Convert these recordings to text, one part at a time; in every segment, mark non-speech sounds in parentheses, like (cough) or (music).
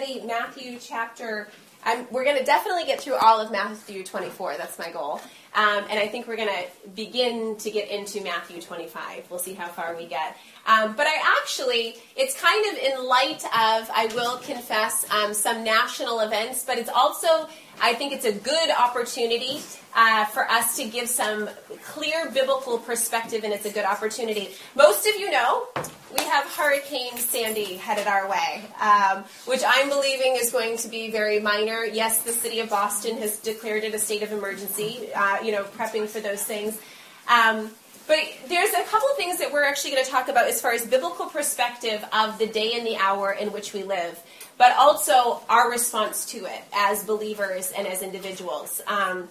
study Matthew chapter. We're going to definitely get through all of Matthew 24. That's my goal. Um, and I think we're going to begin to get into Matthew 25. We'll see how far we get. Um, but I actually, it's kind of in light of, I will confess, um, some national events, but it's also, I think it's a good opportunity uh, for us to give some clear biblical perspective, and it's a good opportunity. Most of you know we have Hurricane Sandy headed our way, um, which I'm believing is going to be very minor. Yes, the city of Boston has declared it a state of emergency, uh, you know, prepping for those things. Um, but there's a couple things that we're actually going to talk about as far as biblical perspective of the day and the hour in which we live, but also our response to it as believers and as individuals. Um,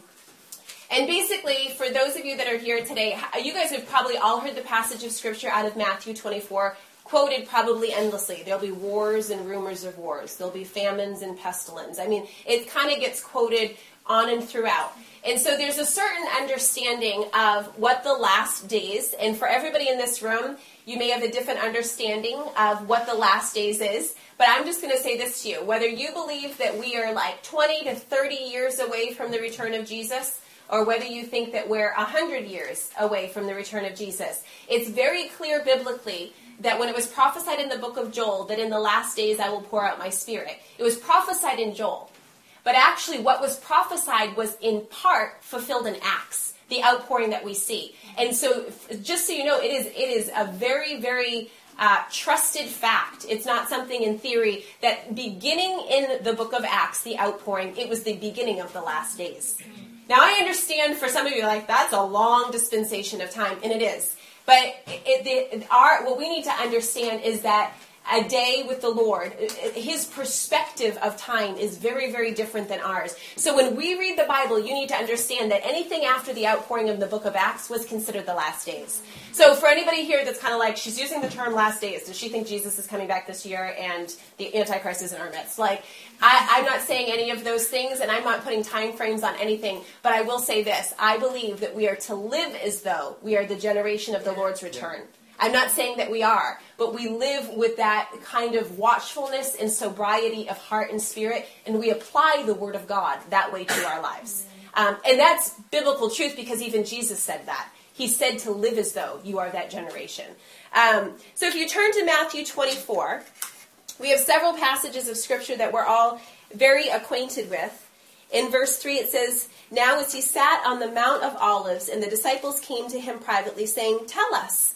and basically, for those of you that are here today, you guys have probably all heard the passage of scripture out of Matthew 24, quoted probably endlessly. There'll be wars and rumors of wars. There'll be famines and pestilence. I mean, it kind of gets quoted on and throughout. And so there's a certain understanding of what the last days, and for everybody in this room, you may have a different understanding of what the last days is. But I'm just going to say this to you whether you believe that we are like 20 to 30 years away from the return of Jesus, or whether you think that we're 100 years away from the return of Jesus. It's very clear biblically that when it was prophesied in the book of Joel that in the last days I will pour out my spirit, it was prophesied in Joel. But actually, what was prophesied was in part fulfilled in Acts, the outpouring that we see. And so, just so you know, it is it is a very very uh, trusted fact. It's not something in theory that beginning in the book of Acts, the outpouring, it was the beginning of the last days. Now, I understand for some of you, like, that's a long dispensation of time, and it is. But it, it, our, what we need to understand is that a day with the Lord, uh, uh, his perspective of time is very, very different than ours. So when we read the Bible, you need to understand that anything after the outpouring of the book of Acts was considered the last days. So for anybody here that's kind of like, she's using the term last days, does she think Jesus is coming back this year and the Antichrist is in our midst? Like, I, I'm not saying any of those things, and I'm not putting time frames on anything, but I will say this. I believe that we are to live as though we are the generation of the Lord's return. I'm not saying that we are, but we live with that kind of watchfulness and sobriety of heart and spirit, and we apply the Word of God that way to our lives. Um, and that's biblical truth because even Jesus said that. He said to live as though you are that generation. Um, so if you turn to Matthew 24, we have several passages of Scripture that we're all very acquainted with. In verse 3, it says, Now as he sat on the Mount of Olives, and the disciples came to him privately, saying, Tell us,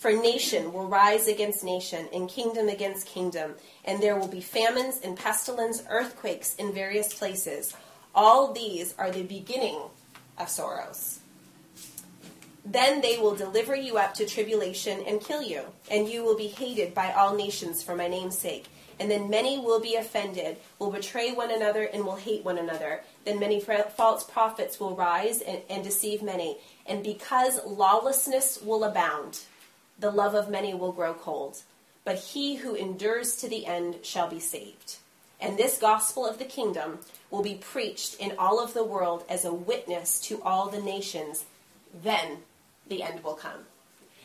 For nation will rise against nation, and kingdom against kingdom and there will be famines and pestilence, earthquakes in various places. All these are the beginning of sorrows. Then they will deliver you up to tribulation and kill you, and you will be hated by all nations for my name's sake. And then many will be offended, will betray one another, and will hate one another. Then many false prophets will rise and, and deceive many. And because lawlessness will abound, the love of many will grow cold but he who endures to the end shall be saved. And this gospel of the kingdom will be preached in all of the world as a witness to all the nations. Then the end will come.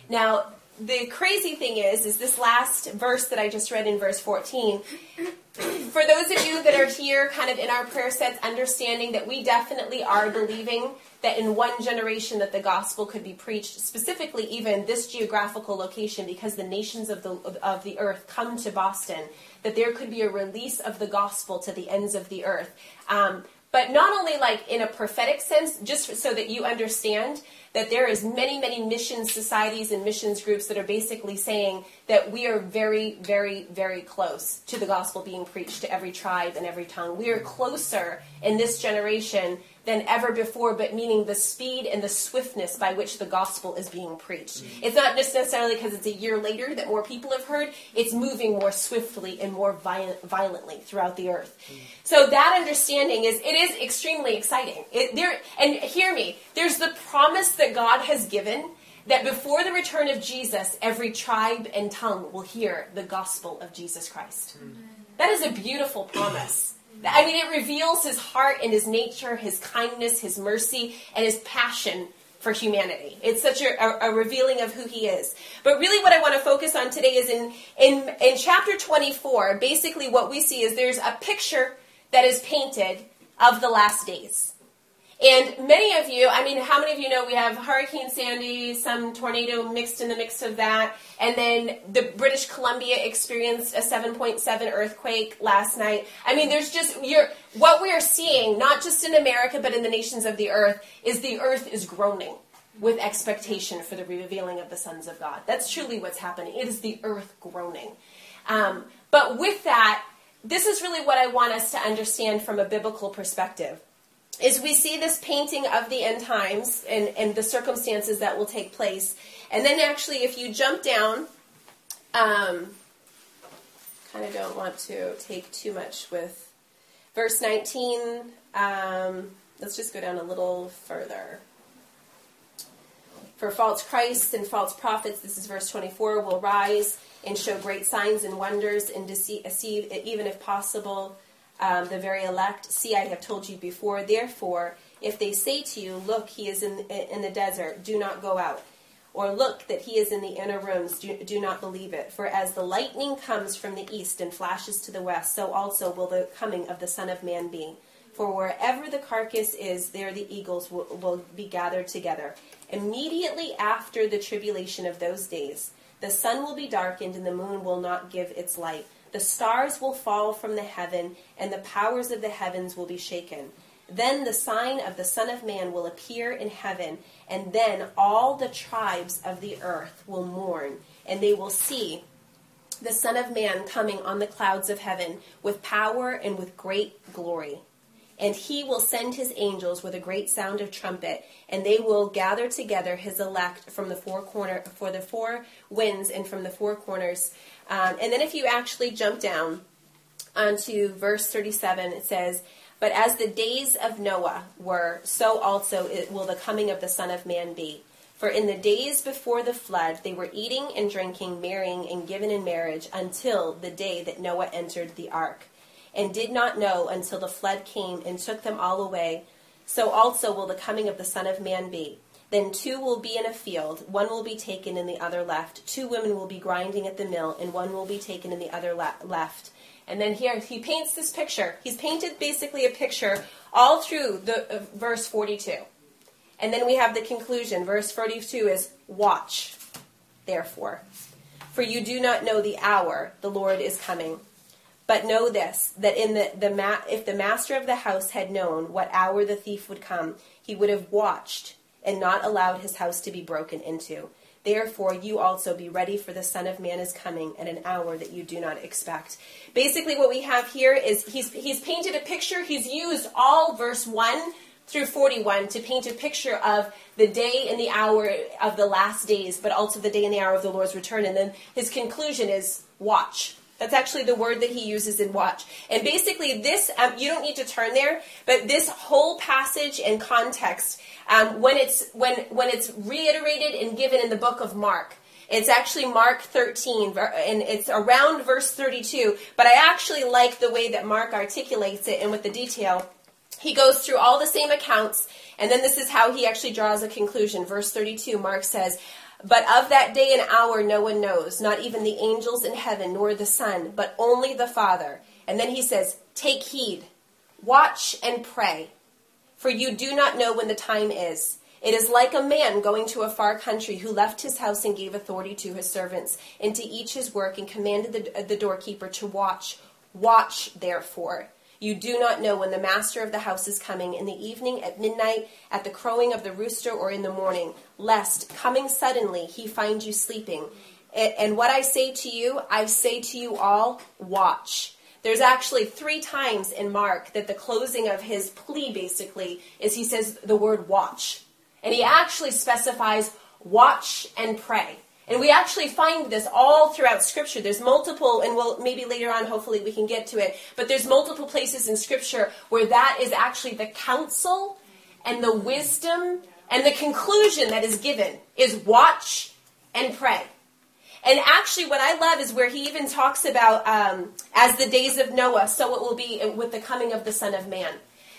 Now, the crazy thing is, is this last verse that I just read in verse 14. For those of you that are here, kind of in our prayer sets, understanding that we definitely are believing that in one generation that the gospel could be preached, specifically even this geographical location, because the nations of the of the earth come to Boston, that there could be a release of the gospel to the ends of the earth. Um, but not only like in a prophetic sense, just so that you understand that there is many, many mission societies and missions groups that are basically saying that we are very, very, very close to the gospel being preached to every tribe and every tongue. We are closer in this generation than ever before, but meaning the speed and the swiftness by which the gospel is being preached. Mm-hmm. It's not just necessarily because it's a year later that more people have heard, it's moving more swiftly and more violent, violently throughout the earth. Mm-hmm. So that understanding is, it is extremely exciting. It, there, and hear me, there's the promise that God has given that before the return of Jesus, every tribe and tongue will hear the gospel of Jesus Christ. Mm-hmm. That is a beautiful promise. I mean, it reveals his heart and his nature, his kindness, his mercy, and his passion for humanity. It's such a, a, a, revealing of who he is. But really, what I want to focus on today is in, in, in chapter 24, basically, what we see is there's a picture that is painted of the last days. And many of you, I mean, how many of you know we have Hurricane Sandy, some tornado mixed in the mix of that, and then the British Columbia experienced a 7.7 earthquake last night. I mean, there's just you're, what we are seeing, not just in America but in the nations of the earth, is the earth is groaning with expectation for the revealing of the sons of God. That's truly what's happening. It is the earth groaning. Um, but with that, this is really what I want us to understand from a biblical perspective is we see this painting of the end times and, and the circumstances that will take place. And then actually, if you jump down, um, kind of don't want to take too much with verse 19. Um, let's just go down a little further. For false Christs and false prophets, this is verse 24, will rise and show great signs and wonders and deceive, even if possible, um, the very elect, See, I have told you before. Therefore, if they say to you, Look, he is in, in the desert, do not go out. Or look that he is in the inner rooms, do, do not believe it. For as the lightning comes from the east and flashes to the west, so also will the coming of the Son of Man be. For wherever the carcass is, there the eagles will, will be gathered together. Immediately after the tribulation of those days, the sun will be darkened and the moon will not give its light the stars will fall from the heaven, and the powers of the heavens will be shaken. Then the sign of the Son of Man will appear in heaven, and then all the tribes of the earth will mourn, and they will see the Son of Man coming on the clouds of heaven with power and with great glory. And he will send his angels with a great sound of trumpet, and they will gather together his elect from the four corner for the four winds and from the four corners um, and then if you actually jump down onto verse 37, it says, But as the days of Noah were, so also it will the coming of the Son of Man be. For in the days before the flood, they were eating and drinking, marrying and given in marriage until the day that Noah entered the ark, and did not know until the flood came and took them all away. So also will the coming of the Son of Man be. Then two will be in a field, one will be taken and the other left. Two women will be grinding at the mill, and one will be taken and the other le- left. And then here he paints this picture. He's painted basically a picture all through the uh, verse 42. And then we have the conclusion. Verse 42 is watch, therefore, for you do not know the hour the Lord is coming. But know this that in the, the ma- if the master of the house had known what hour the thief would come, he would have watched and not allowed his house to be broken into. Therefore, you also be ready, for the Son of Man is coming at an hour that you do not expect. Basically, what we have here is he's, he's painted a picture. He's used all verse 1 through 41 to paint a picture of the day and the hour of the last days, but also the day and the hour of the Lord's return. And then his conclusion is watch. That's actually the word that he uses in watch. And basically, this, um, you don't need to turn there, but this whole passage and context um, when it's when when it's reiterated and given in the book of Mark. It's actually Mark 13, and it's around verse 32. But I actually like the way that Mark articulates it and with the detail. He goes through all the same accounts, and then this is how he actually draws a conclusion. Verse 32, Mark says, But of that day and hour no one knows, not even the angels in heaven, nor the Son, but only the Father. And then he says, Take heed, watch and pray for you do not know when the time is. It is like a man going to a far country who left his house and gave authority to his servants, and to each his work, and commanded the, the doorkeeper to watch. Watch, therefore. You do not know when the master of the house is coming, in the evening, at midnight, at the crowing of the rooster, or in the morning, lest, coming suddenly, he find you sleeping. And what I say to you, I say to you all, watch. There's actually three times in Mark that the closing of his plea basically is he says the word watch. And he actually specifies watch and pray. And we actually find this all throughout Scripture. There's multiple, and we'll maybe later on, hopefully, we can get to it. But there's multiple places in Scripture where that is actually the counsel and the wisdom and the conclusion that is given is watch and pray. And actually, what I love is where he even talks about um, as the days of Noah, so it will be with the coming of the Son of Man.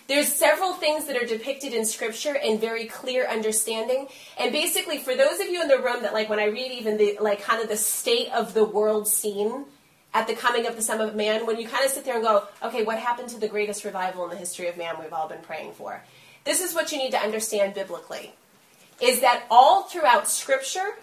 There's several things that are depicted in scripture in very clear understanding. And basically, for those of you in the room that like when I read even the like kind of the state of the world scene at the coming of the Son of Man, when you kind of sit there and go, okay, what happened to the greatest revival in the history of man we've all been praying for? This is what you need to understand biblically. Is that all throughout scripture,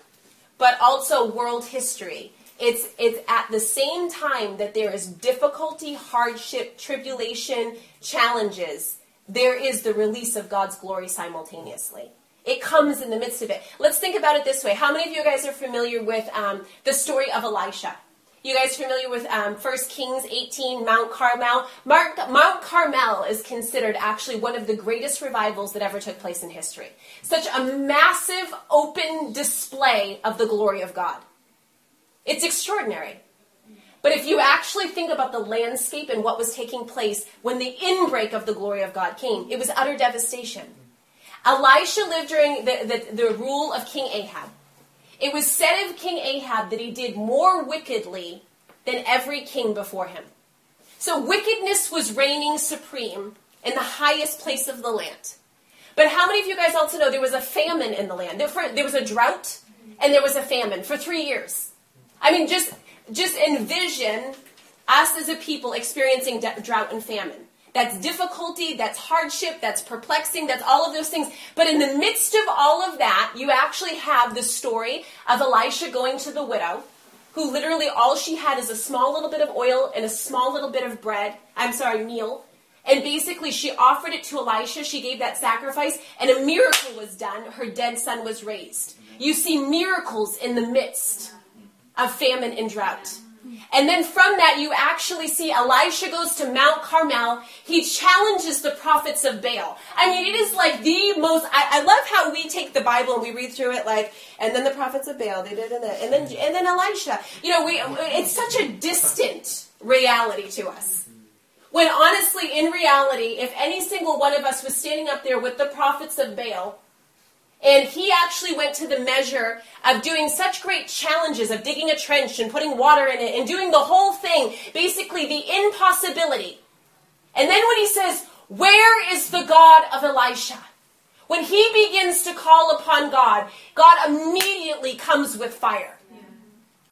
but also world history, it's, it's at the same time that there is difficulty, hardship, tribulation, challenges, there is the release of God's glory simultaneously. It comes in the midst of it. Let's think about it this way. How many of you guys are familiar with um, the story of Elisha? You guys familiar with um, 1 Kings 18, Mount Carmel? Mount, Mount Carmel is considered actually one of the greatest revivals that ever took place in history. Such a massive, open display of the glory of God. It's extraordinary. But if you actually think about the landscape and what was taking place when the inbreak of the glory of God came, it was utter devastation. Elisha lived during the, the, the rule of King Ahab. It was said of King Ahab that he did more wickedly than every king before him. So wickedness was reigning supreme in the highest place of the land. But how many of you guys also know there was a famine in the land? There was a drought and there was a famine for three years. I mean, just just envision us as a people experiencing drought and famine. That's difficulty, that's hardship, that's perplexing, that's all of those things. But in the midst of all of that, you actually have the story of Elisha going to the widow, who literally all she had is a small little bit of oil and a small little bit of bread. I'm sorry, meal. And basically, she offered it to Elisha. She gave that sacrifice, and a miracle was done. Her dead son was raised. You see miracles in the midst of famine and drought. And then from that, you actually see Elisha goes to Mount Carmel. He challenges the prophets of Baal. I mean, it is like the most. I, I love how we take the Bible and we read through it like, and then the prophets of Baal, they did, and then and then, and then Elisha. You know, we it's such a distant reality to us. When honestly, in reality, if any single one of us was standing up there with the prophets of Baal, and he actually went to the measure of doing such great challenges of digging a trench and putting water in it and doing the whole thing, basically the impossibility. And then when he says, Where is the God of Elisha? When he begins to call upon God, God immediately comes with fire.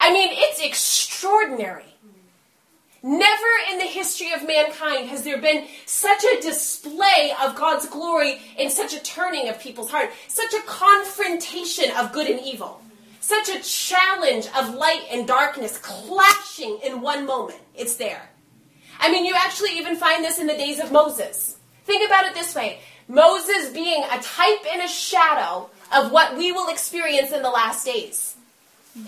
I mean, it's extraordinary. Never in the history of mankind has there been such a display of God's glory and such a turning of people's heart, such a confrontation of good and evil, such a challenge of light and darkness clashing in one moment. It's there. I mean, you actually even find this in the days of Moses. Think about it this way Moses being a type and a shadow of what we will experience in the last days.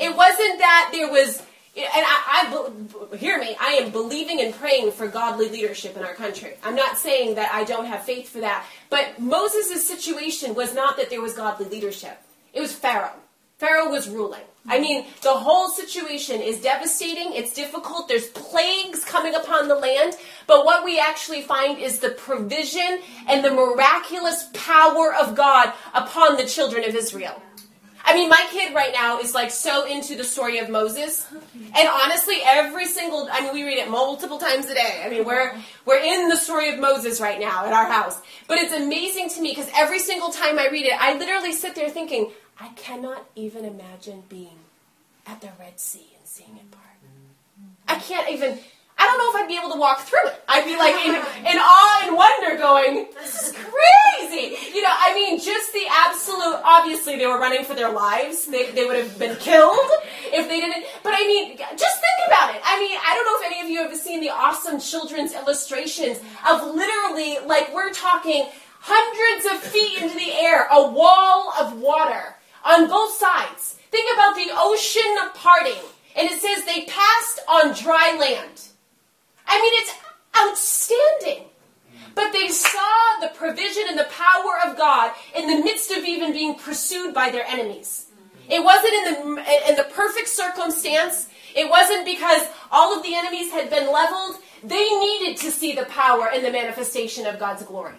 It wasn't that there was and I, I, hear me. I am believing and praying for godly leadership in our country. I'm not saying that I don't have faith for that, but Moses' situation was not that there was godly leadership. It was Pharaoh. Pharaoh was ruling. I mean, the whole situation is devastating. It's difficult. There's plagues coming upon the land. But what we actually find is the provision and the miraculous power of God upon the children of Israel. I mean, my kid right now is like so into the story of Moses, and honestly, every single I mean, we read it multiple times a day. I mean, we're we're in the story of Moses right now at our house, but it's amazing to me because every single time I read it, I literally sit there thinking, I cannot even imagine being at the Red Sea and seeing it part. I can't even. I don't know if I'd be able to walk through it. I'd be (laughs) like in, in awe and wonder going, this is crazy. You know, I mean, just the absolute, obviously they were running for their lives. They, they would have been killed if they didn't. But I mean, just think about it. I mean, I don't know if any of you have seen the awesome children's illustrations of literally, like, we're talking hundreds of feet into the air, a wall of water on both sides. Think about the ocean parting. And it says they passed on dry land. I mean, it's outstanding. But they saw the provision and the power of God in the midst of even being pursued by their enemies. It wasn't in the, in the perfect circumstance. It wasn't because all of the enemies had been leveled. They needed to see the power and the manifestation of God's glory.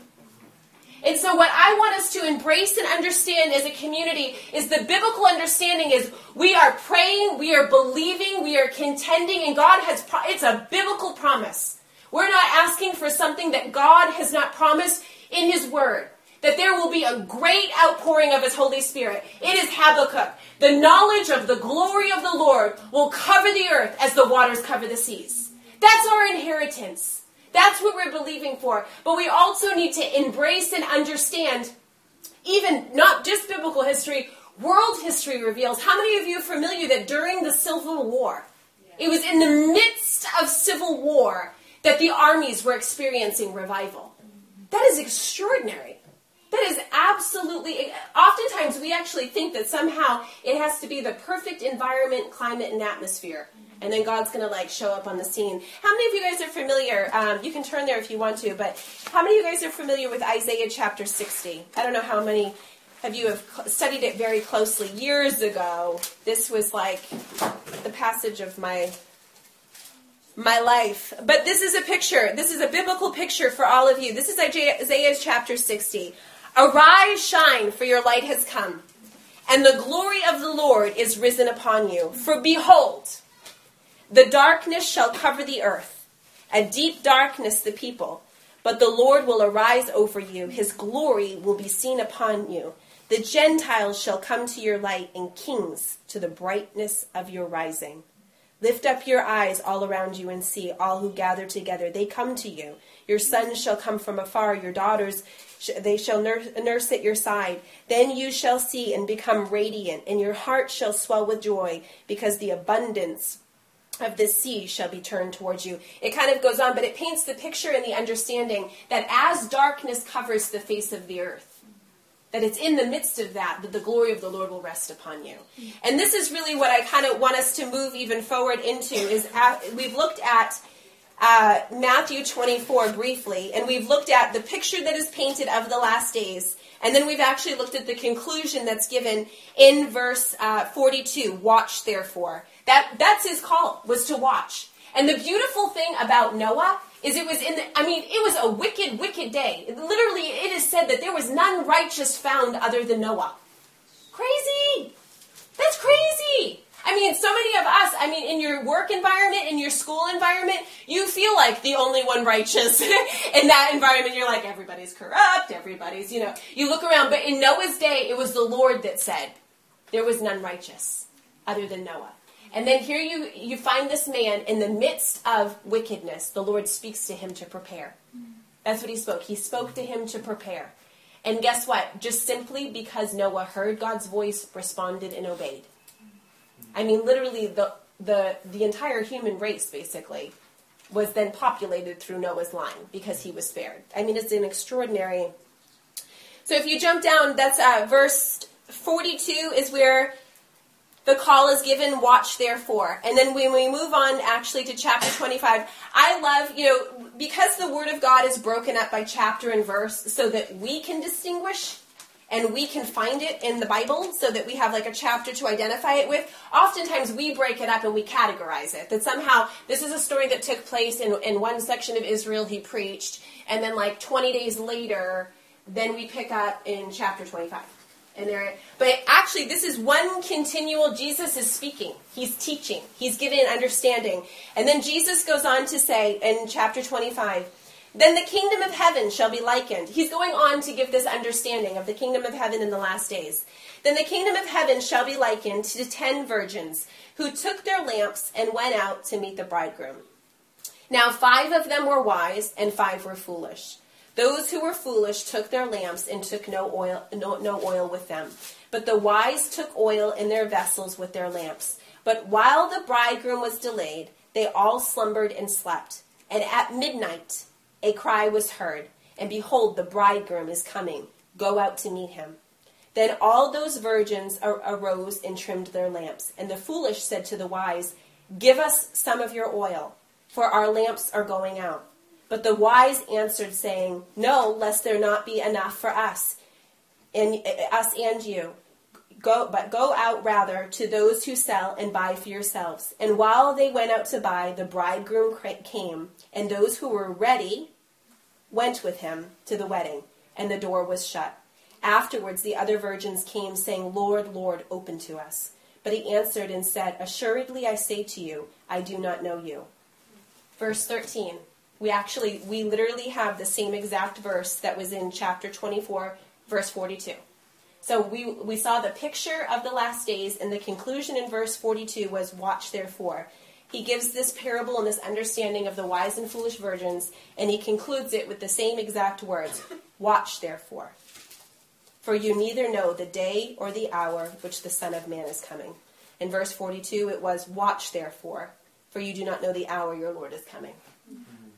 And so, what I want us to embrace and understand as a community is the biblical understanding is we are praying, we are believing, we are contending, and God has, it's a biblical promise. We're not asking for something that God has not promised in His Word. That there will be a great outpouring of His Holy Spirit. It is Habakkuk. The knowledge of the glory of the Lord will cover the earth as the waters cover the seas. That's our inheritance. That's what we're believing for. But we also need to embrace and understand, even not just biblical history, world history reveals. How many of you are familiar that during the Civil War, it was in the midst of civil war that the armies were experiencing revival? That is extraordinary. That is absolutely. Oftentimes, we actually think that somehow it has to be the perfect environment, climate, and atmosphere and then God's going to like show up on the scene. How many of you guys are familiar? Um, you can turn there if you want to, but how many of you guys are familiar with Isaiah chapter 60? I don't know how many of you have studied it very closely. Years ago, this was like the passage of my my life. But this is a picture. This is a biblical picture for all of you. This is Isaiah chapter 60. Arise, shine, for your light has come, and the glory of the Lord is risen upon you. For behold, the darkness shall cover the earth, a deep darkness the people. But the Lord will arise over you, his glory will be seen upon you. The Gentiles shall come to your light, and kings to the brightness of your rising. Lift up your eyes all around you and see all who gather together. They come to you. Your sons shall come from afar, your daughters they shall nurse, nurse at your side. Then you shall see and become radiant, and your heart shall swell with joy, because the abundance of the sea shall be turned towards you. It kind of goes on, but it paints the picture and the understanding that as darkness covers the face of the earth, that it's in the midst of that that the glory of the Lord will rest upon you. And this is really what I kind of want us to move even forward into is at, we've looked at uh, Matthew 24 briefly, and we've looked at the picture that is painted of the last days. And then we've actually looked at the conclusion that's given in verse uh, 42 Watch therefore. That that's his call was to watch. And the beautiful thing about Noah is it was in the I mean, it was a wicked, wicked day. Literally, it is said that there was none righteous found other than Noah. Crazy! That's crazy! I mean, so many of us, I mean, in your work environment, in your school environment, you feel like the only one righteous (laughs) in that environment. You're like, everybody's corrupt, everybody's, you know, you look around. But in Noah's day, it was the Lord that said, there was none righteous other than Noah. And then here you, you find this man in the midst of wickedness. The Lord speaks to him to prepare. That's what he spoke. He spoke to him to prepare. And guess what? Just simply because Noah heard God's voice, responded, and obeyed. I mean, literally, the, the, the entire human race, basically, was then populated through Noah's line because he was spared. I mean, it's an extraordinary. So if you jump down, that's uh, verse 42 is where the call is given, watch therefore. And then when we move on actually to chapter 25, I love, you know, because the Word of God is broken up by chapter and verse so that we can distinguish and we can find it in the Bible so that we have like a chapter to identify it with. Oftentimes we break it up and we categorize it. That somehow this is a story that took place in, in one section of Israel he preached, and then like 20 days later, then we pick up in chapter 25 and there but actually this is one continual jesus is speaking he's teaching he's giving an understanding and then jesus goes on to say in chapter 25 then the kingdom of heaven shall be likened he's going on to give this understanding of the kingdom of heaven in the last days then the kingdom of heaven shall be likened to ten virgins who took their lamps and went out to meet the bridegroom now five of them were wise and five were foolish those who were foolish took their lamps and took no oil, no, no oil with them. But the wise took oil in their vessels with their lamps. But while the bridegroom was delayed, they all slumbered and slept. And at midnight a cry was heard, and behold, the bridegroom is coming. Go out to meet him. Then all those virgins arose and trimmed their lamps. And the foolish said to the wise, Give us some of your oil, for our lamps are going out. But the wise answered, saying, No, lest there not be enough for us, and eh, us and you. Go, but go out rather to those who sell and buy for yourselves. And while they went out to buy, the bridegroom came, and those who were ready went with him to the wedding, and the door was shut. Afterwards, the other virgins came, saying, Lord, Lord, open to us. But he answered and said, Assuredly I say to you, I do not know you. Verse 13. We actually, we literally have the same exact verse that was in chapter 24, verse 42. So we, we saw the picture of the last days, and the conclusion in verse 42 was, Watch therefore. He gives this parable and this understanding of the wise and foolish virgins, and he concludes it with the same exact words Watch therefore. For you neither know the day or the hour which the Son of Man is coming. In verse 42, it was, Watch therefore, for you do not know the hour your Lord is coming.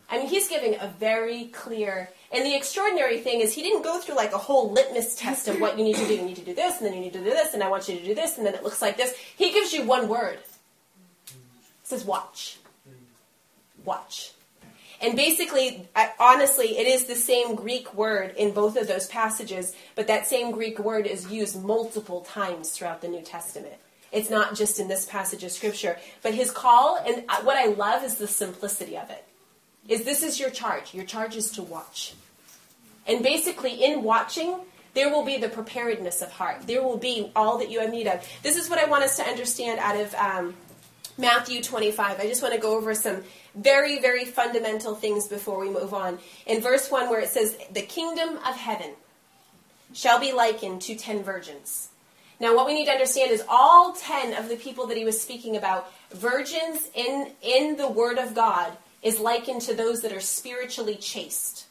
I mean, he's giving a very clear. And the extraordinary thing is, he didn't go through like a whole litmus test of what you need to do. You need to do this, and then you need to do this, and I want you to do this, and then it looks like this. He gives you one word. Says, "Watch, watch." And basically, honestly, it is the same Greek word in both of those passages, but that same Greek word is used multiple times throughout the New Testament. It's not just in this passage of scripture, but his call, and what I love is the simplicity of it is this is your charge. Your charge is to watch. And basically, in watching, there will be the preparedness of heart. There will be all that you have need of. This is what I want us to understand out of um, Matthew 25. I just want to go over some very, very fundamental things before we move on. In verse 1, where it says, The kingdom of heaven shall be likened to ten virgins. Now, what we need to understand is all ten of the people that he was speaking about, virgins in, in the Word of God, is likened to those that are spiritually chaste.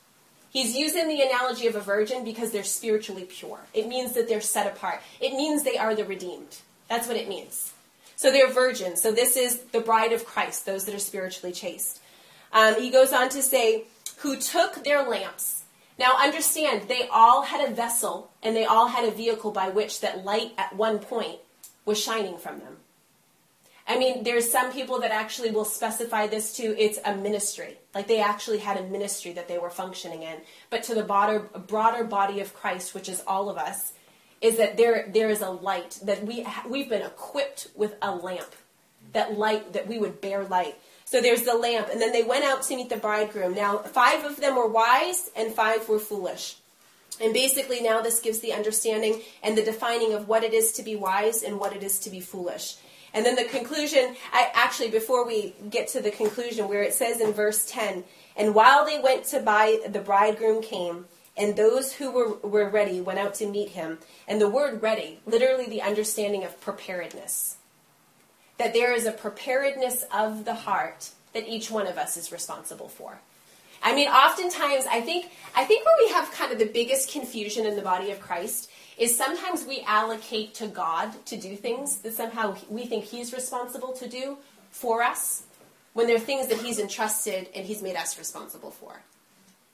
He's using the analogy of a virgin because they're spiritually pure. It means that they're set apart. It means they are the redeemed. That's what it means. So they're virgins. So this is the bride of Christ, those that are spiritually chaste. Um, he goes on to say, who took their lamps. Now understand, they all had a vessel and they all had a vehicle by which that light at one point was shining from them. I mean, there's some people that actually will specify this to it's a ministry. Like they actually had a ministry that they were functioning in. But to the broader, broader body of Christ, which is all of us, is that there there is a light that we we've been equipped with a lamp. That light that we would bear light. So there's the lamp, and then they went out to meet the bridegroom. Now, five of them were wise, and five were foolish. And basically, now this gives the understanding and the defining of what it is to be wise and what it is to be foolish. And then the conclusion, I, actually, before we get to the conclusion, where it says in verse 10, and while they went to buy, the bridegroom came, and those who were, were ready went out to meet him. And the word ready, literally the understanding of preparedness. That there is a preparedness of the heart that each one of us is responsible for. I mean, oftentimes, I think, I think where we have kind of the biggest confusion in the body of Christ is sometimes we allocate to God to do things that somehow we think He's responsible to do for us when there are things that He's entrusted and He's made us responsible for.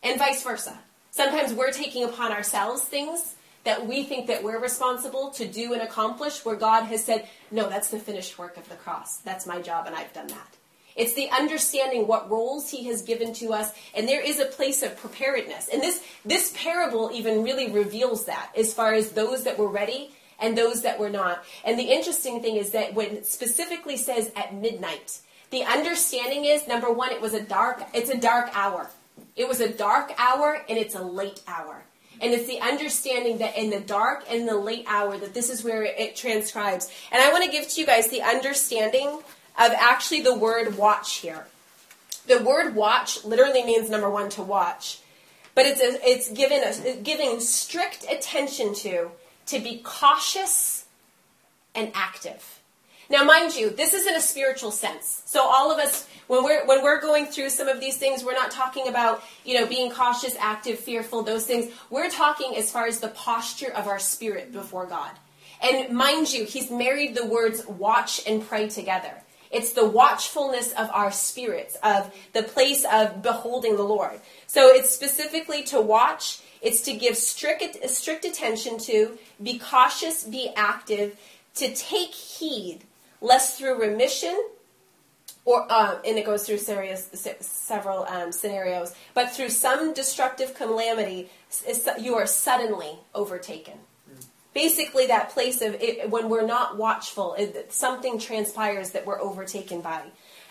And vice versa. Sometimes we're taking upon ourselves things that we think that we're responsible to do and accomplish where God has said, no, that's the finished work of the cross. That's my job and I've done that. It's the understanding what roles he has given to us, and there is a place of preparedness. And this, this parable even really reveals that as far as those that were ready and those that were not. And the interesting thing is that when it specifically says at midnight, the understanding is number one, it was a dark, it's a dark hour. It was a dark hour and it's a late hour. And it's the understanding that in the dark and the late hour that this is where it transcribes. And I want to give to you guys the understanding of actually the word watch here. The word watch literally means number one to watch, but it's a, it's given a, giving strict attention to to be cautious and active. Now, mind you, this is in a spiritual sense. So all of us, when we're when we're going through some of these things, we're not talking about you know being cautious, active, fearful, those things. We're talking as far as the posture of our spirit before God. And mind you, He's married the words watch and pray together. It's the watchfulness of our spirits, of the place of beholding the Lord. So it's specifically to watch, it's to give strict, strict attention to, be cautious, be active, to take heed, lest through remission or um, and it goes through serious, several um, scenarios, but through some destructive calamity, you are suddenly overtaken. Basically, that place of it, when we're not watchful, it, something transpires that we're overtaken by.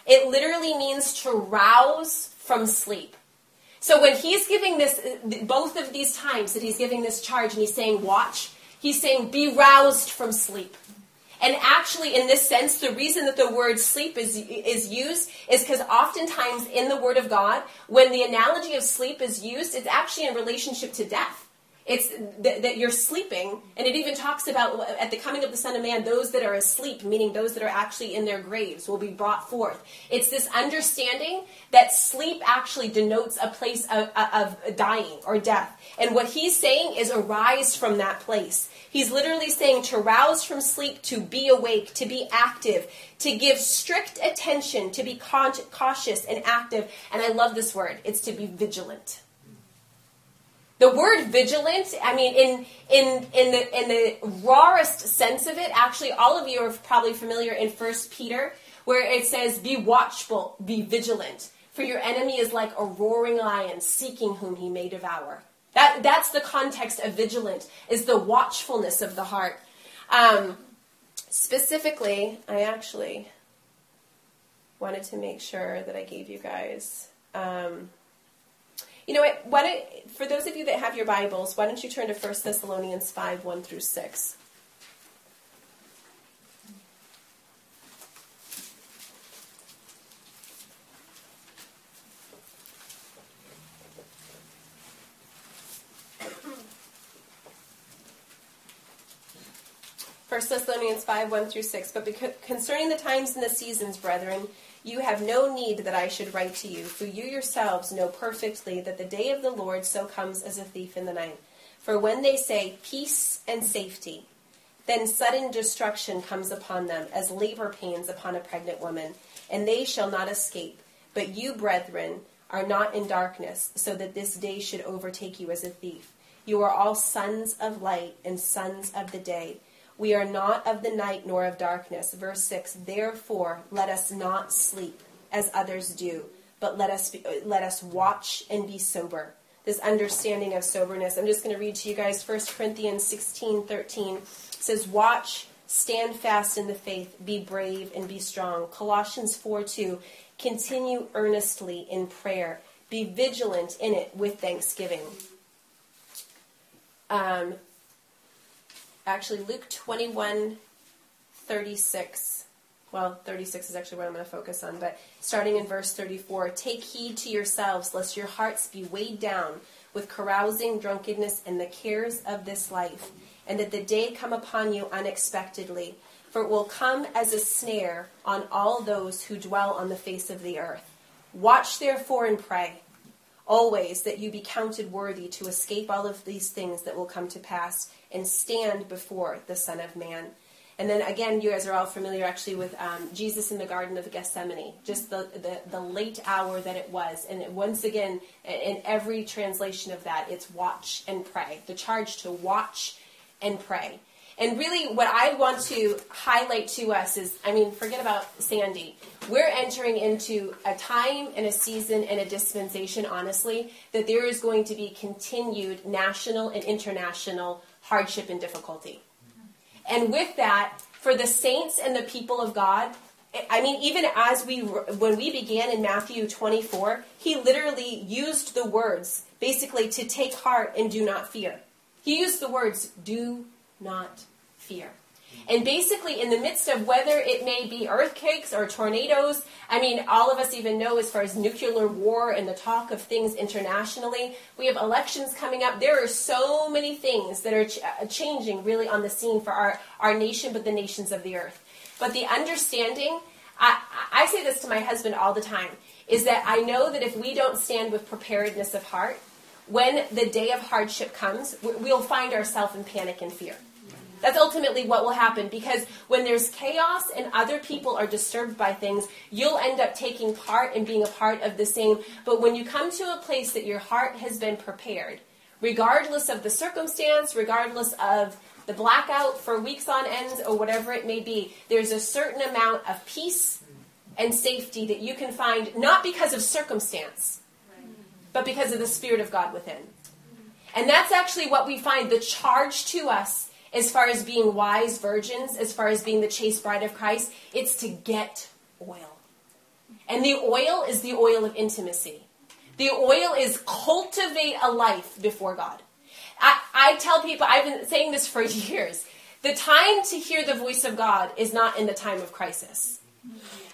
It literally means to rouse from sleep. So when he's giving this, both of these times that he's giving this charge and he's saying, watch, he's saying, be roused from sleep. And actually, in this sense, the reason that the word sleep is, is used is because oftentimes in the Word of God, when the analogy of sleep is used, it's actually in relationship to death. It's th- that you're sleeping, and it even talks about at the coming of the Son of Man, those that are asleep, meaning those that are actually in their graves, will be brought forth. It's this understanding that sleep actually denotes a place of, of dying or death. And what he's saying is arise from that place. He's literally saying to rouse from sleep, to be awake, to be active, to give strict attention, to be cautious and active. And I love this word. It's to be vigilant. The word vigilant, I mean, in in in the in the rawest sense of it, actually, all of you are probably familiar in First Peter, where it says, "Be watchful, be vigilant, for your enemy is like a roaring lion, seeking whom he may devour." That, that's the context of vigilant, is the watchfulness of the heart. Um, specifically, I actually wanted to make sure that I gave you guys. Um, you know what? Why don't, for those of you that have your Bibles, why don't you turn to 1 Thessalonians 5 1 through 6. 1 Thessalonians 5 1 through 6. But concerning the times and the seasons, brethren, you have no need that I should write to you, for you yourselves know perfectly that the day of the Lord so comes as a thief in the night. For when they say peace and safety, then sudden destruction comes upon them, as labor pains upon a pregnant woman, and they shall not escape. But you, brethren, are not in darkness, so that this day should overtake you as a thief. You are all sons of light and sons of the day. We are not of the night nor of darkness. Verse 6 Therefore, let us not sleep as others do, but let us, be, let us watch and be sober. This understanding of soberness. I'm just going to read to you guys 1 Corinthians 16 13 it says, Watch, stand fast in the faith, be brave, and be strong. Colossians 4 2 Continue earnestly in prayer, be vigilant in it with thanksgiving. Um, actually Luke 21 36. Well, 36 is actually what I'm going to focus on, but starting in verse 34 Take heed to yourselves, lest your hearts be weighed down with carousing, drunkenness, and the cares of this life, and that the day come upon you unexpectedly. For it will come as a snare on all those who dwell on the face of the earth. Watch therefore and pray always that you be counted worthy to escape all of these things that will come to pass and stand before the Son of Man. And then again, you guys are all familiar actually with um, Jesus in the Garden of Gethsemane, just the, the, the, late hour that it was. And once again, in every translation of that, it's watch and pray. The charge to watch and pray. And really, what I want to highlight to us is I mean, forget about Sandy. We're entering into a time and a season and a dispensation, honestly, that there is going to be continued national and international hardship and difficulty. And with that, for the saints and the people of God, I mean, even as we, when we began in Matthew 24, he literally used the words basically to take heart and do not fear. He used the words, do not fear. And basically, in the midst of whether it may be earthquakes or tornadoes, I mean, all of us even know as far as nuclear war and the talk of things internationally, we have elections coming up. There are so many things that are ch- uh, changing really on the scene for our, our nation, but the nations of the earth. But the understanding, I, I say this to my husband all the time, is that I know that if we don't stand with preparedness of heart, when the day of hardship comes, we'll find ourselves in panic and fear. That's ultimately what will happen because when there's chaos and other people are disturbed by things, you'll end up taking part and being a part of the same. But when you come to a place that your heart has been prepared, regardless of the circumstance, regardless of the blackout for weeks on end or whatever it may be, there's a certain amount of peace and safety that you can find not because of circumstance, but because of the Spirit of God within. And that's actually what we find the charge to us as far as being wise virgins, as far as being the chaste bride of Christ. It's to get oil. And the oil is the oil of intimacy. The oil is cultivate a life before God. I, I tell people, I've been saying this for (laughs) years. The time to hear the voice of God is not in the time of crisis.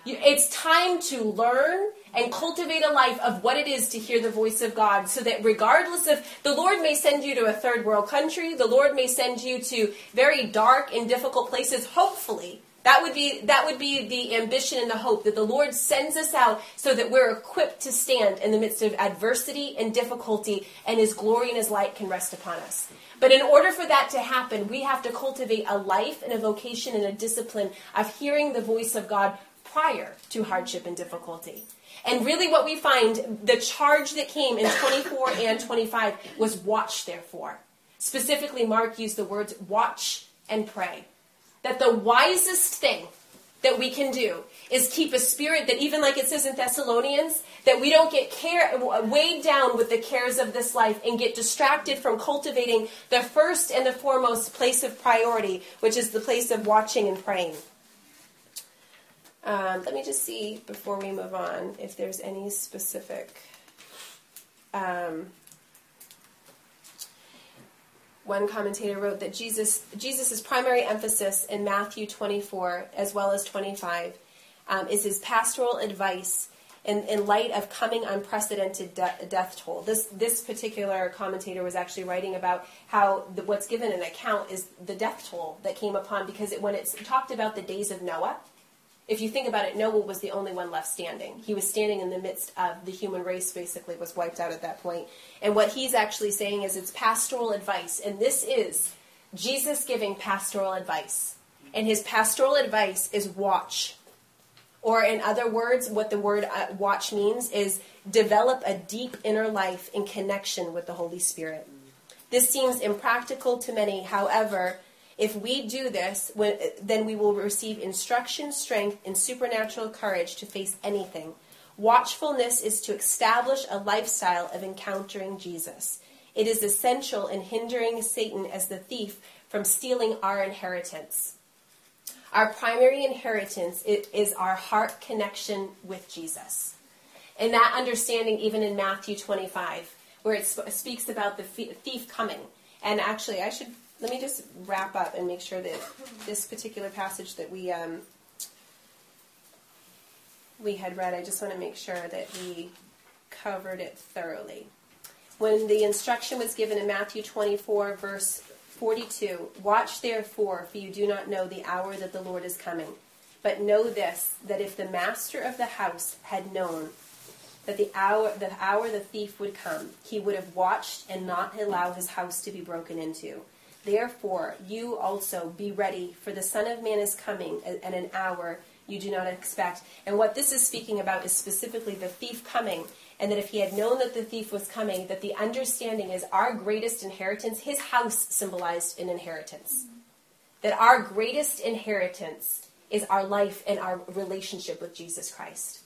It's time to learn and cultivate a life of what it is to hear the voice of God so that regardless of the Lord may send you to a third world country, the Lord may send you to very dark and difficult places, hopefully. That would be that would be the ambition and the hope that the Lord sends us out so that we're equipped to stand in the midst of adversity and difficulty and his glory and his light can rest upon us. But in order for that to happen, we have to cultivate a life and a vocation and a discipline of hearing the voice of God prior to hardship and difficulty. And really, what we find, the charge that came in 24 and 25 was watch, therefore. Specifically, Mark used the words watch and pray. That the wisest thing that we can do is keep a spirit that, even like it says in Thessalonians, that we don't get care, weighed down with the cares of this life and get distracted from cultivating the first and the foremost place of priority, which is the place of watching and praying. Um, let me just see before we move on if there's any specific. Um, one commentator wrote that Jesus Jesus's primary emphasis in Matthew 24 as well as 25 um, is his pastoral advice in, in light of coming unprecedented de- death toll. This this particular commentator was actually writing about how the, what's given an account is the death toll that came upon because it, when it's talked about the days of Noah if you think about it, Noah was the only one left standing. He was standing in the midst of the human race, basically, was wiped out at that point. And what he's actually saying is it's pastoral advice. And this is Jesus giving pastoral advice. And his pastoral advice is watch. Or, in other words, what the word uh, watch means is develop a deep inner life in connection with the Holy Spirit. This seems impractical to many, however, if we do this, then we will receive instruction, strength, and supernatural courage to face anything. Watchfulness is to establish a lifestyle of encountering Jesus. It is essential in hindering Satan as the thief from stealing our inheritance. Our primary inheritance is our heart connection with Jesus. And that understanding, even in Matthew 25, where it speaks about the thief coming. And actually, I should let me just wrap up and make sure that this particular passage that we um, we had read, I just want to make sure that we covered it thoroughly. When the instruction was given in Matthew 24, verse 42, watch therefore, for you do not know the hour that the Lord is coming. But know this, that if the master of the house had known that the hour the hour the thief would come, he would have watched and not allow his house to be broken into. Therefore, you also be ready, for the Son of Man is coming at an hour you do not expect. And what this is speaking about is specifically the thief coming. And that if he had known that the thief was coming, that the understanding is our greatest inheritance, his house symbolized an inheritance. That our greatest inheritance is our life and our relationship with Jesus Christ.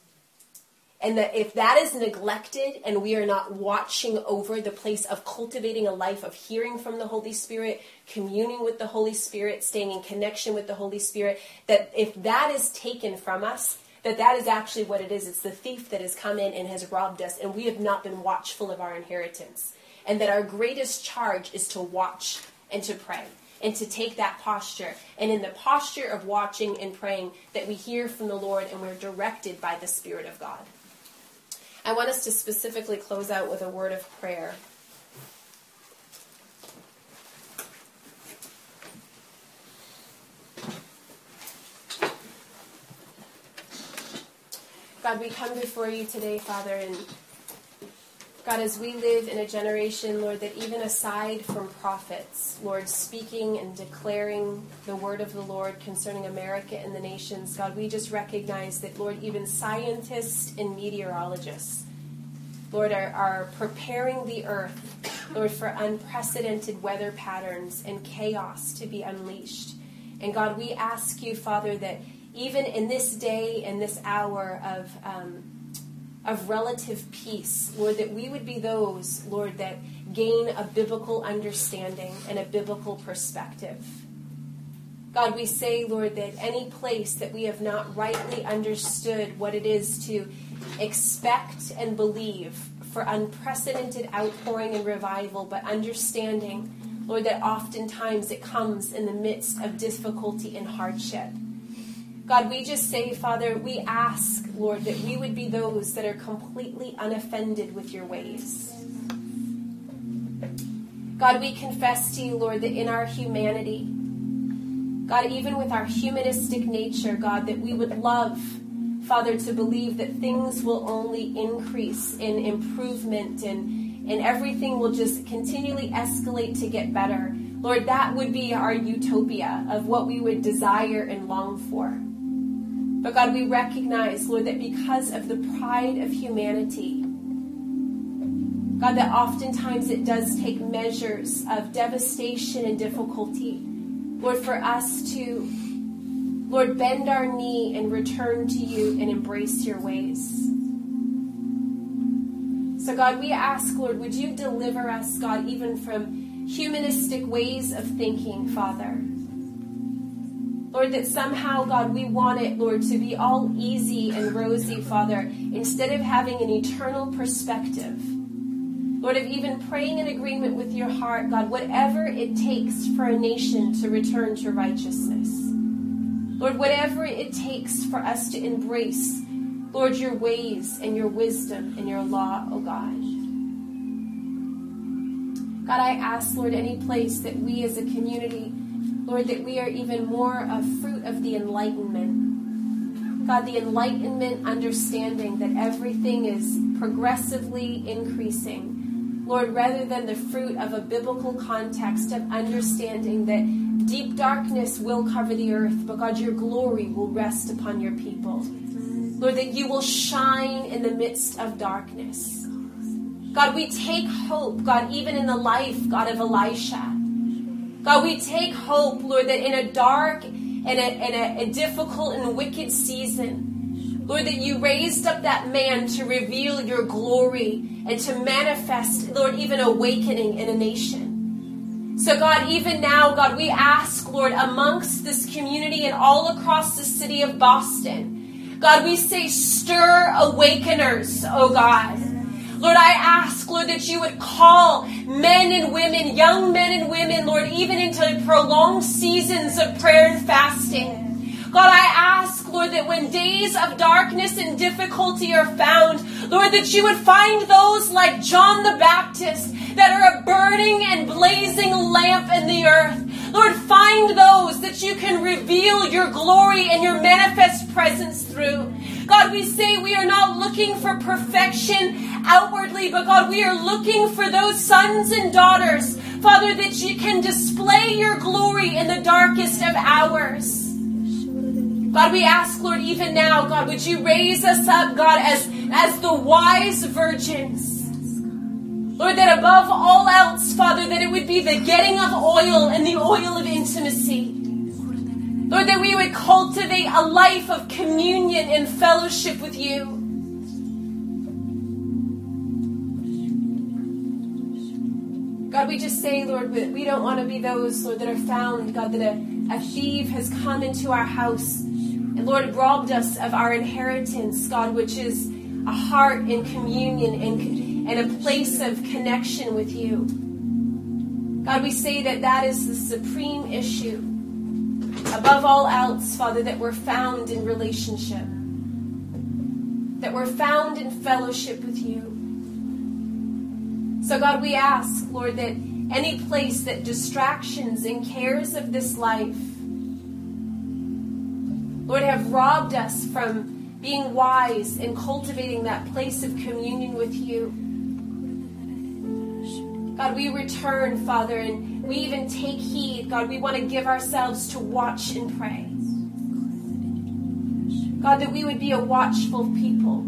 And that if that is neglected and we are not watching over the place of cultivating a life of hearing from the Holy Spirit, communing with the Holy Spirit, staying in connection with the Holy Spirit, that if that is taken from us, that that is actually what it is. It's the thief that has come in and has robbed us, and we have not been watchful of our inheritance. And that our greatest charge is to watch and to pray and to take that posture. And in the posture of watching and praying, that we hear from the Lord and we're directed by the Spirit of God. I want us to specifically close out with a word of prayer. God, we come before you today, Father, and God, as we live in a generation, Lord, that even aside from prophets, Lord, speaking and declaring the word of the Lord concerning America and the nations, God, we just recognize that, Lord, even scientists and meteorologists, Lord, are, are preparing the earth, Lord, for unprecedented weather patterns and chaos to be unleashed. And God, we ask you, Father, that even in this day and this hour of, um, of relative peace, Lord, that we would be those, Lord, that gain a biblical understanding and a biblical perspective. God, we say, Lord, that any place that we have not rightly understood what it is to expect and believe for unprecedented outpouring and revival, but understanding, Lord, that oftentimes it comes in the midst of difficulty and hardship. God, we just say, Father, we ask, Lord, that we would be those that are completely unoffended with your ways. God, we confess to you, Lord, that in our humanity, God, even with our humanistic nature, God, that we would love, Father, to believe that things will only increase in improvement and, and everything will just continually escalate to get better. Lord, that would be our utopia of what we would desire and long for. But God, we recognize, Lord, that because of the pride of humanity, God, that oftentimes it does take measures of devastation and difficulty Lord, for us to, Lord, bend our knee and return to you and embrace your ways. So, God, we ask, Lord, would you deliver us, God, even from humanistic ways of thinking, Father? Lord, that somehow, God, we want it, Lord, to be all easy and rosy, Father, instead of having an eternal perspective. Lord, of even praying in agreement with your heart, God, whatever it takes for a nation to return to righteousness. Lord, whatever it takes for us to embrace, Lord, your ways and your wisdom and your law, oh God. God, I ask, Lord, any place that we as a community, Lord, that we are even more a fruit of the enlightenment. God, the enlightenment understanding that everything is progressively increasing Lord, rather than the fruit of a biblical context of understanding that deep darkness will cover the earth, but God, your glory will rest upon your people. Lord, that you will shine in the midst of darkness. God, we take hope, God, even in the life, God, of Elisha. God, we take hope, Lord, that in a dark and a, and a, a difficult and wicked season, Lord, that you raised up that man to reveal your glory and to manifest, Lord, even awakening in a nation. So, God, even now, God, we ask, Lord, amongst this community and all across the city of Boston, God, we say, stir awakeners, oh God. Lord, I ask, Lord, that you would call men and women, young men and women, Lord, even into prolonged seasons of prayer and fasting. God, I ask, Lord, that when days of darkness and difficulty are found, Lord, that you would find those like John the Baptist that are a burning and blazing lamp in the earth. Lord, find those that you can reveal your glory and your manifest presence through. God, we say we are not looking for perfection outwardly, but God, we are looking for those sons and daughters, Father, that you can display your glory in the darkest of hours. God, we ask, Lord, even now, God, would you raise us up, God, as, as the wise virgins. Lord, that above all else, Father, that it would be the getting of oil and the oil of intimacy. Lord, that we would cultivate a life of communion and fellowship with you. God, we just say, Lord, we don't want to be those, Lord, that are found, God, that a, a thief has come into our house and Lord, robbed us of our inheritance, God, which is a heart in communion and, and a place of connection with you. God, we say that that is the supreme issue. Above all else, Father, that we're found in relationship, that we're found in fellowship with you. So, God, we ask, Lord, that any place that distractions and cares of this life Lord, have robbed us from being wise and cultivating that place of communion with you. God, we return, Father, and we even take heed. God, we want to give ourselves to watch and pray. God, that we would be a watchful people.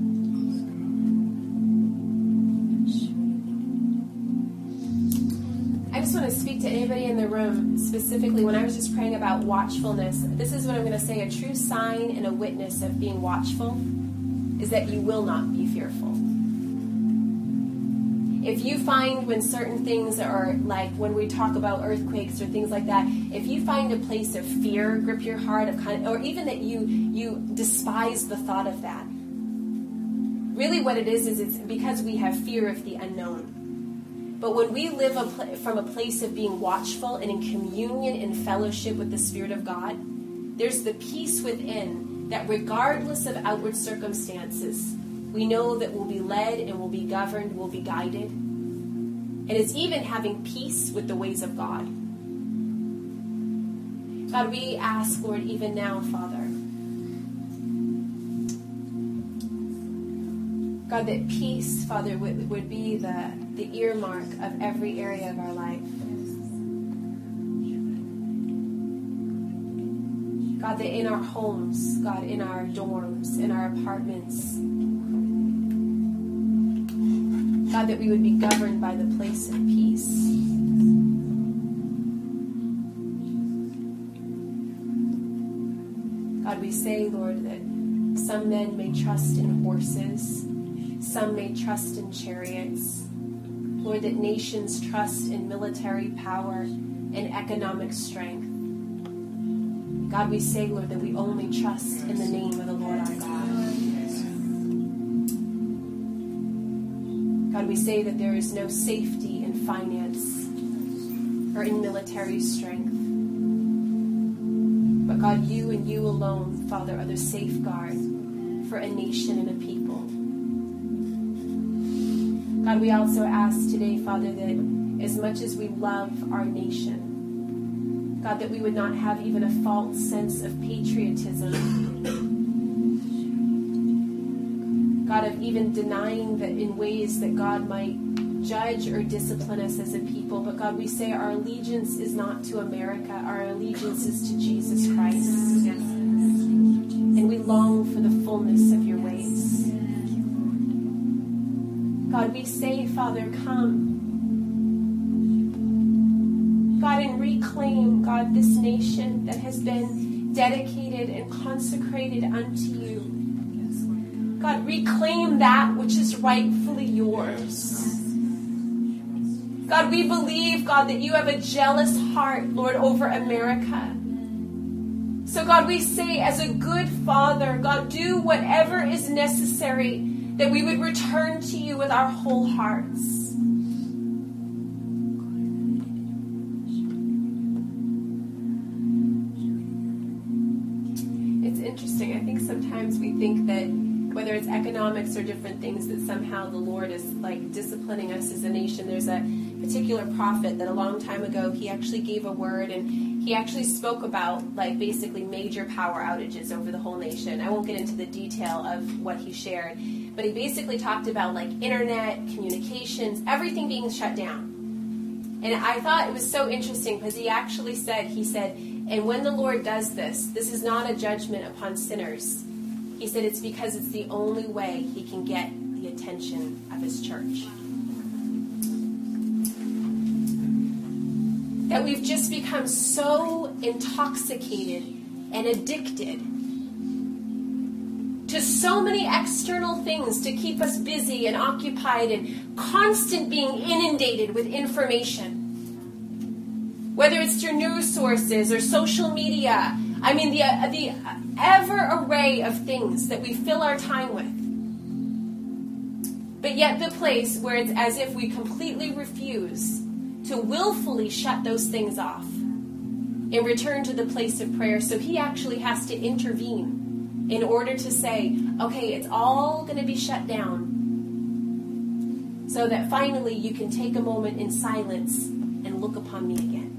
I just want to speak to anybody in the room specifically when I was just praying about watchfulness. This is what I'm going to say a true sign and a witness of being watchful is that you will not be fearful. If you find when certain things are like when we talk about earthquakes or things like that, if you find a place of fear grip your heart of kind of, or even that you you despise the thought of that. Really what it is is it's because we have fear of the unknown. But when we live a pl- from a place of being watchful and in communion and fellowship with the Spirit of God, there's the peace within that regardless of outward circumstances, we know that we'll be led and we'll be governed, we'll be guided. And it's even having peace with the ways of God. God, we ask, Lord, even now, Father, God, that peace, Father, would, would be the, the earmark of every area of our life. God, that in our homes, God, in our dorms, in our apartments, God, that we would be governed by the place of peace. God, we say, Lord, that some men may trust in horses, some may trust in chariots. Lord, that nations trust in military power and economic strength. God, we say, Lord, that we only trust in the name of the Lord our God. God, we say that there is no safety in finance or in military strength. But God, you and you alone, Father, are the safeguard for a nation and a people. God, we also ask today, Father, that as much as we love our nation, God, that we would not have even a false sense of patriotism. God, of even denying that in ways that God might judge or discipline us as a people. But God, we say our allegiance is not to America, our allegiance is to Jesus Christ. And we long for the fullness of your ways. God, we say, Father, come. God, and reclaim, God, this nation that has been dedicated and consecrated unto you. God, reclaim that which is rightfully yours. God, we believe, God, that you have a jealous heart, Lord, over America. So, God, we say, as a good father, God, do whatever is necessary that we would return to you with our whole hearts. It's interesting. I think sometimes we think that whether it's economics or different things, that somehow the Lord is like disciplining us as a nation. There's a particular prophet that a long time ago he actually gave a word and he actually spoke about like basically major power outages over the whole nation. I won't get into the detail of what he shared, but he basically talked about like internet, communications, everything being shut down. And I thought it was so interesting because he actually said, he said, and when the Lord does this, this is not a judgment upon sinners. He said it's because it's the only way he can get the attention of his church. That we've just become so intoxicated and addicted to so many external things to keep us busy and occupied and constant being inundated with information. Whether it's through news sources or social media, I mean, the, uh, the ever array of things that we fill our time with. But yet, the place where it's as if we completely refuse to willfully shut those things off and return to the place of prayer. So, He actually has to intervene in order to say, okay, it's all going to be shut down. So that finally you can take a moment in silence and look upon me again.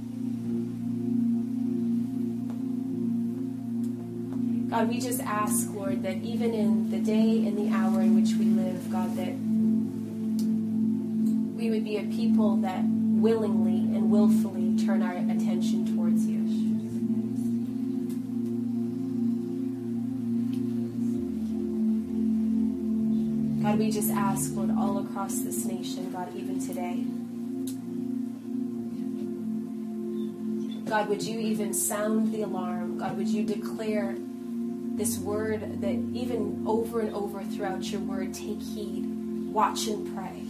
God, we just ask, Lord, that even in the day and the hour in which we live, God, that we would be a people that willingly and willfully turn our attention towards you. God, we just ask, Lord, all across this nation, God, even today, God, would you even sound the alarm? God, would you declare this word that even over and over throughout your word, take heed, watch and pray.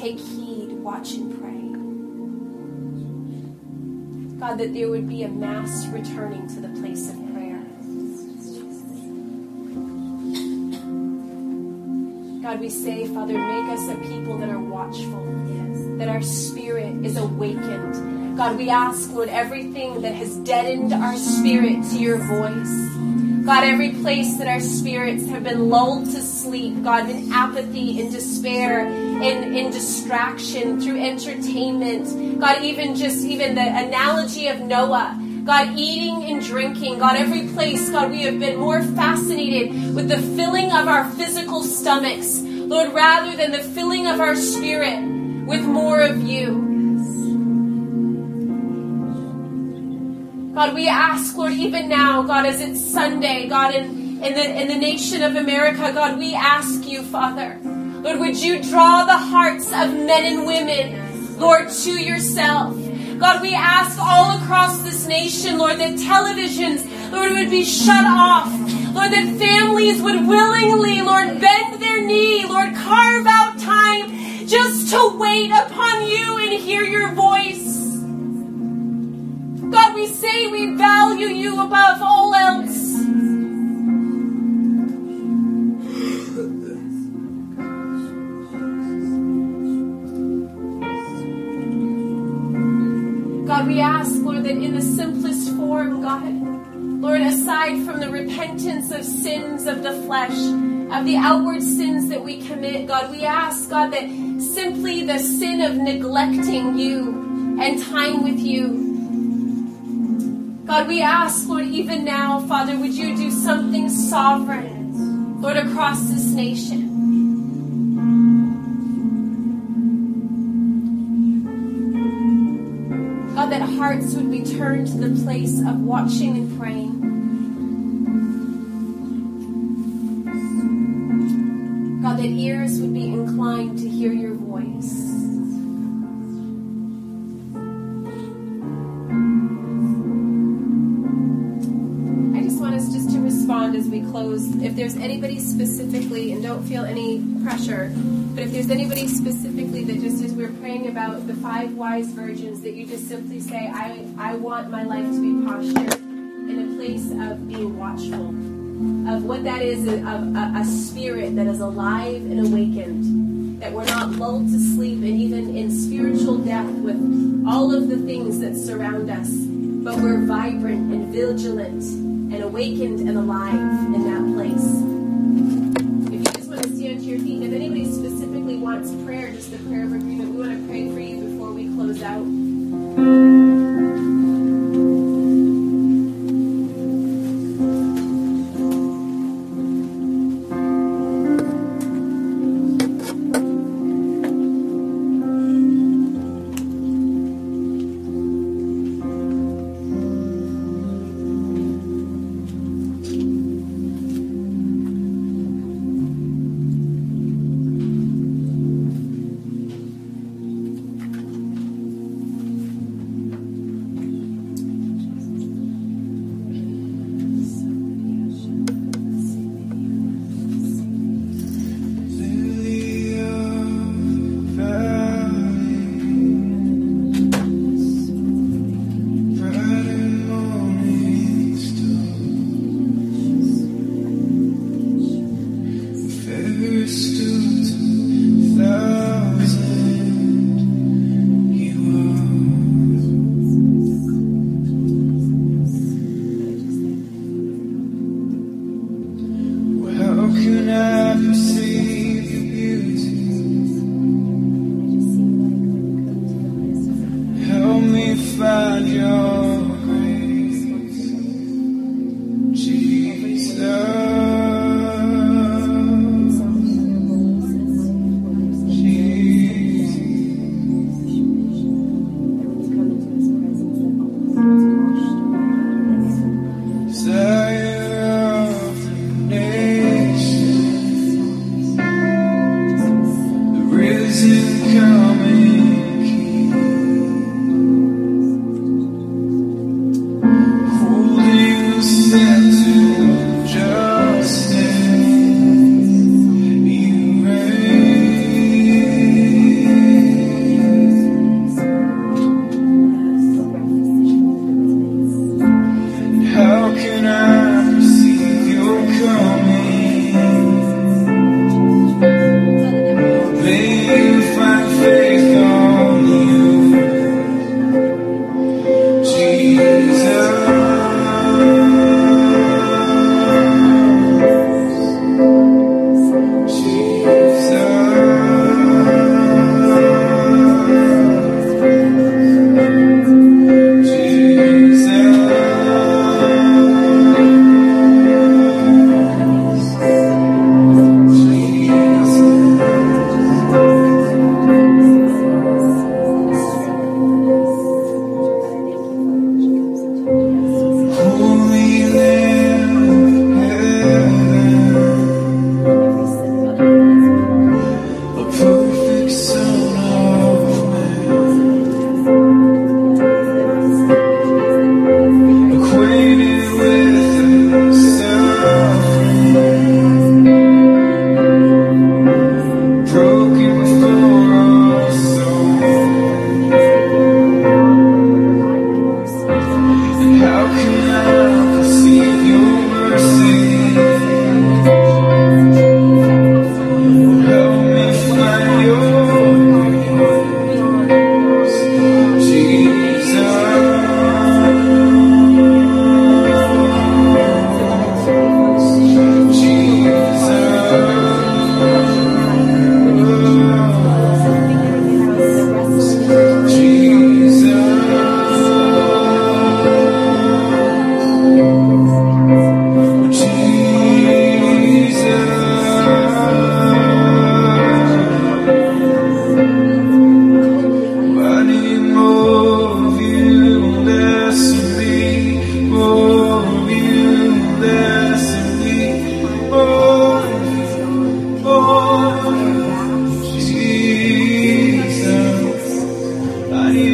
Take heed, watch and pray. God, that there would be a mass returning to the place of prayer. God, we say, Father, make us a people that are watchful, that our spirit is awakened. God, we ask, Lord, everything that has deadened our spirit to your voice. God, every place that our spirits have been lulled to sleep, God, in apathy, in despair, in, in distraction, through entertainment, God, even just even the analogy of Noah, God, eating and drinking, God, every place, God, we have been more fascinated with the filling of our physical stomachs, Lord, rather than the filling of our spirit with more of you. God, we ask, Lord, even now, God, as it's Sunday, God, in, in, the, in the nation of America, God, we ask you, Father, Lord, would you draw the hearts of men and women, Lord, to yourself. God, we ask all across this nation, Lord, that televisions, Lord, would be shut off. Lord, that families would willingly, Lord, bend their knee, Lord, carve out time just to wait upon you and hear your voice. God, we say we value you above all else. God, we ask, Lord, that in the simplest form, God, Lord, aside from the repentance of sins of the flesh, of the outward sins that we commit, God, we ask, God, that simply the sin of neglecting you and time with you God, we ask, Lord, even now, Father, would you do something sovereign, Lord, across this nation? God, that hearts would be turned to the place of watching and praying. Close, if there's anybody specifically, and don't feel any pressure, but if there's anybody specifically that just as we're praying about the five wise virgins, that you just simply say, I, I want my life to be postured in a place of being watchful, of what that is, of a, a spirit that is alive and awakened, that we're not lulled to sleep and even in spiritual death with all of the things that surround us, but we're vibrant and vigilant and awakened and alive in that place.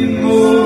Oh,